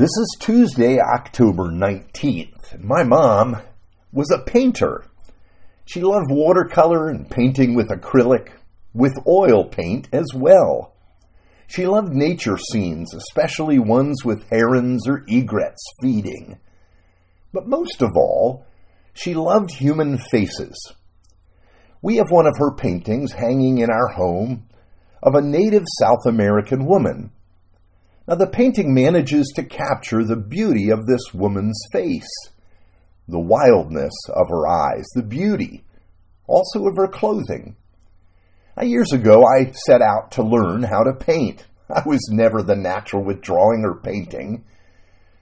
This is Tuesday, October 19th. My mom was a painter. She loved watercolor and painting with acrylic, with oil paint as well. She loved nature scenes, especially ones with herons or egrets feeding. But most of all, she loved human faces. We have one of her paintings hanging in our home of a native South American woman now, the painting manages to capture the beauty of this woman's face, the wildness of her eyes, the beauty also of her clothing. Now, years ago, I set out to learn how to paint. I was never the natural with drawing or painting,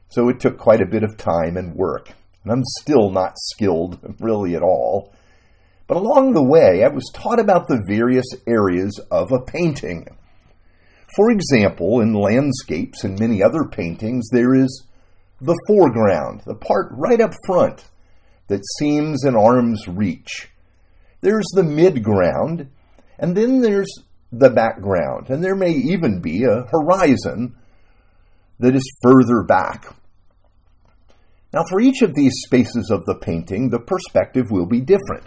so it took quite a bit of time and work. And I'm still not skilled really at all. But along the way, I was taught about the various areas of a painting. For example, in landscapes and many other paintings, there is the foreground, the part right up front that seems an arm's reach. There's the midground, and then there's the background, and there may even be a horizon that is further back. Now, for each of these spaces of the painting, the perspective will be different,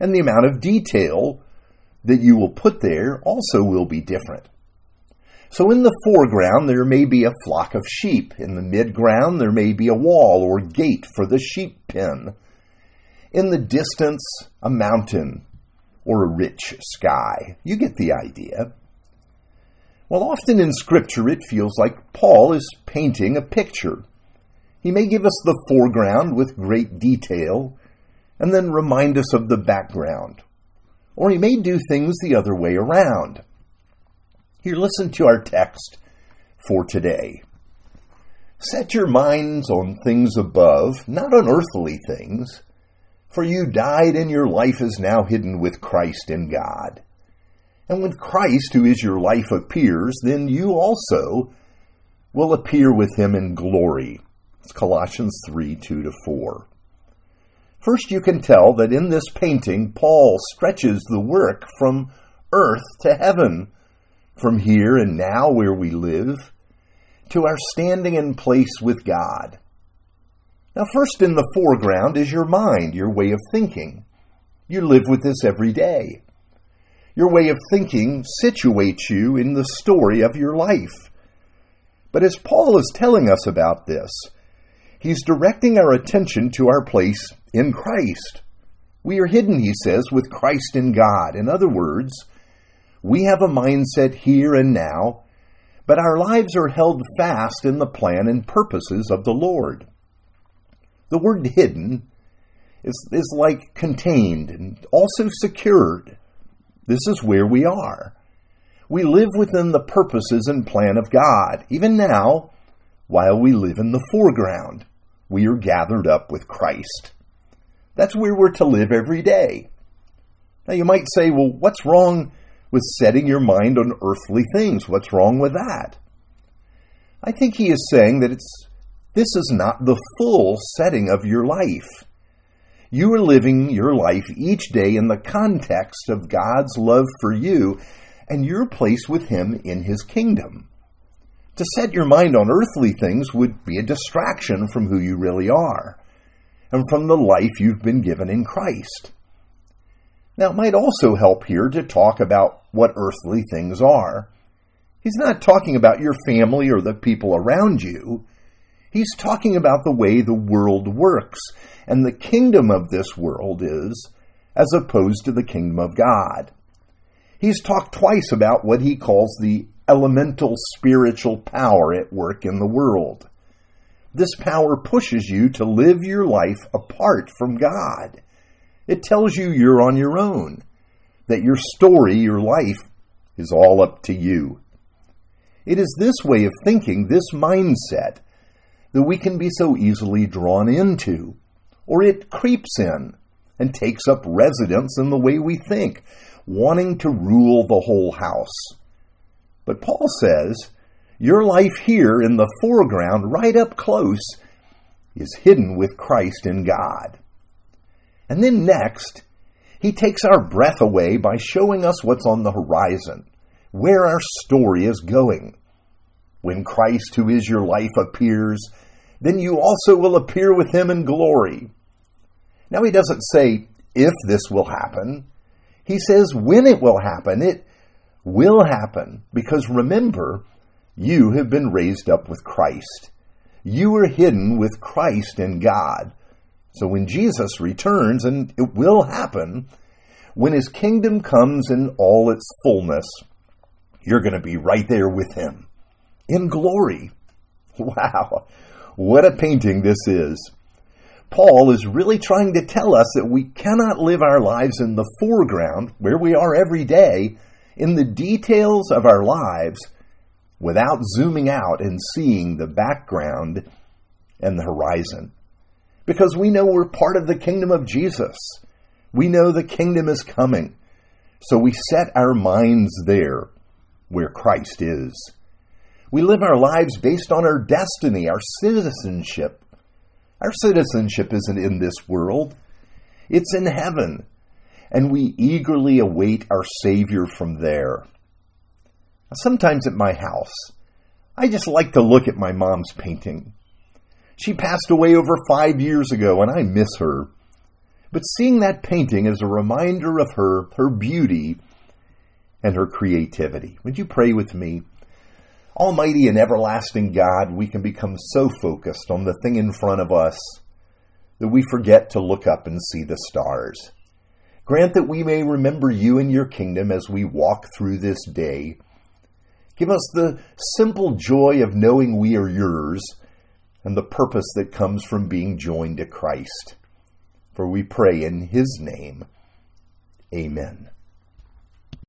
and the amount of detail that you will put there also will be different. So in the foreground, there may be a flock of sheep. In the midground, there may be a wall or gate for the sheep pen. In the distance, a mountain or a rich sky. You get the idea. Well, often in Scripture, it feels like Paul is painting a picture. He may give us the foreground with great detail and then remind us of the background. Or he may do things the other way around. Here, listen to our text for today. Set your minds on things above, not on earthly things, for you died and your life is now hidden with Christ in God. And when Christ, who is your life, appears, then you also will appear with him in glory. It's Colossians 3 2 to 4. First, you can tell that in this painting, Paul stretches the work from earth to heaven from here and now where we live to our standing in place with God. Now, first in the foreground is your mind, your way of thinking. You live with this every day. Your way of thinking situates you in the story of your life. But as Paul is telling us about this, he's directing our attention to our place in Christ. We are hidden, he says, with Christ in God. In other words, we have a mindset here and now, but our lives are held fast in the plan and purposes of the Lord. The word hidden is, is like contained and also secured. This is where we are. We live within the purposes and plan of God, even now, while we live in the foreground. We are gathered up with Christ. That's where we're to live every day. Now you might say, well, what's wrong with setting your mind on earthly things. What's wrong with that? I think he is saying that it's this is not the full setting of your life. You are living your life each day in the context of God's love for you and your place with Him in His kingdom. To set your mind on earthly things would be a distraction from who you really are and from the life you've been given in Christ. Now, it might also help here to talk about what earthly things are. He's not talking about your family or the people around you. He's talking about the way the world works and the kingdom of this world is, as opposed to the kingdom of God. He's talked twice about what he calls the elemental spiritual power at work in the world. This power pushes you to live your life apart from God. It tells you you're on your own, that your story, your life, is all up to you. It is this way of thinking, this mindset, that we can be so easily drawn into, or it creeps in and takes up residence in the way we think, wanting to rule the whole house. But Paul says, your life here in the foreground, right up close, is hidden with Christ in God. And then next, he takes our breath away by showing us what's on the horizon, where our story is going. When Christ, who is your life, appears, then you also will appear with him in glory. Now, he doesn't say if this will happen, he says when it will happen. It will happen because remember, you have been raised up with Christ. You are hidden with Christ in God. So when Jesus returns, and it will happen, when his kingdom comes in all its fullness, you're going to be right there with him in glory. Wow, what a painting this is. Paul is really trying to tell us that we cannot live our lives in the foreground, where we are every day, in the details of our lives, without zooming out and seeing the background and the horizon. Because we know we're part of the kingdom of Jesus. We know the kingdom is coming. So we set our minds there where Christ is. We live our lives based on our destiny, our citizenship. Our citizenship isn't in this world, it's in heaven. And we eagerly await our Savior from there. Sometimes at my house, I just like to look at my mom's painting. She passed away over five years ago, and I miss her. But seeing that painting is a reminder of her, her beauty, and her creativity. Would you pray with me? Almighty and everlasting God, we can become so focused on the thing in front of us that we forget to look up and see the stars. Grant that we may remember you and your kingdom as we walk through this day. Give us the simple joy of knowing we are yours and the purpose that comes from being joined to Christ. For we pray in his name. Amen.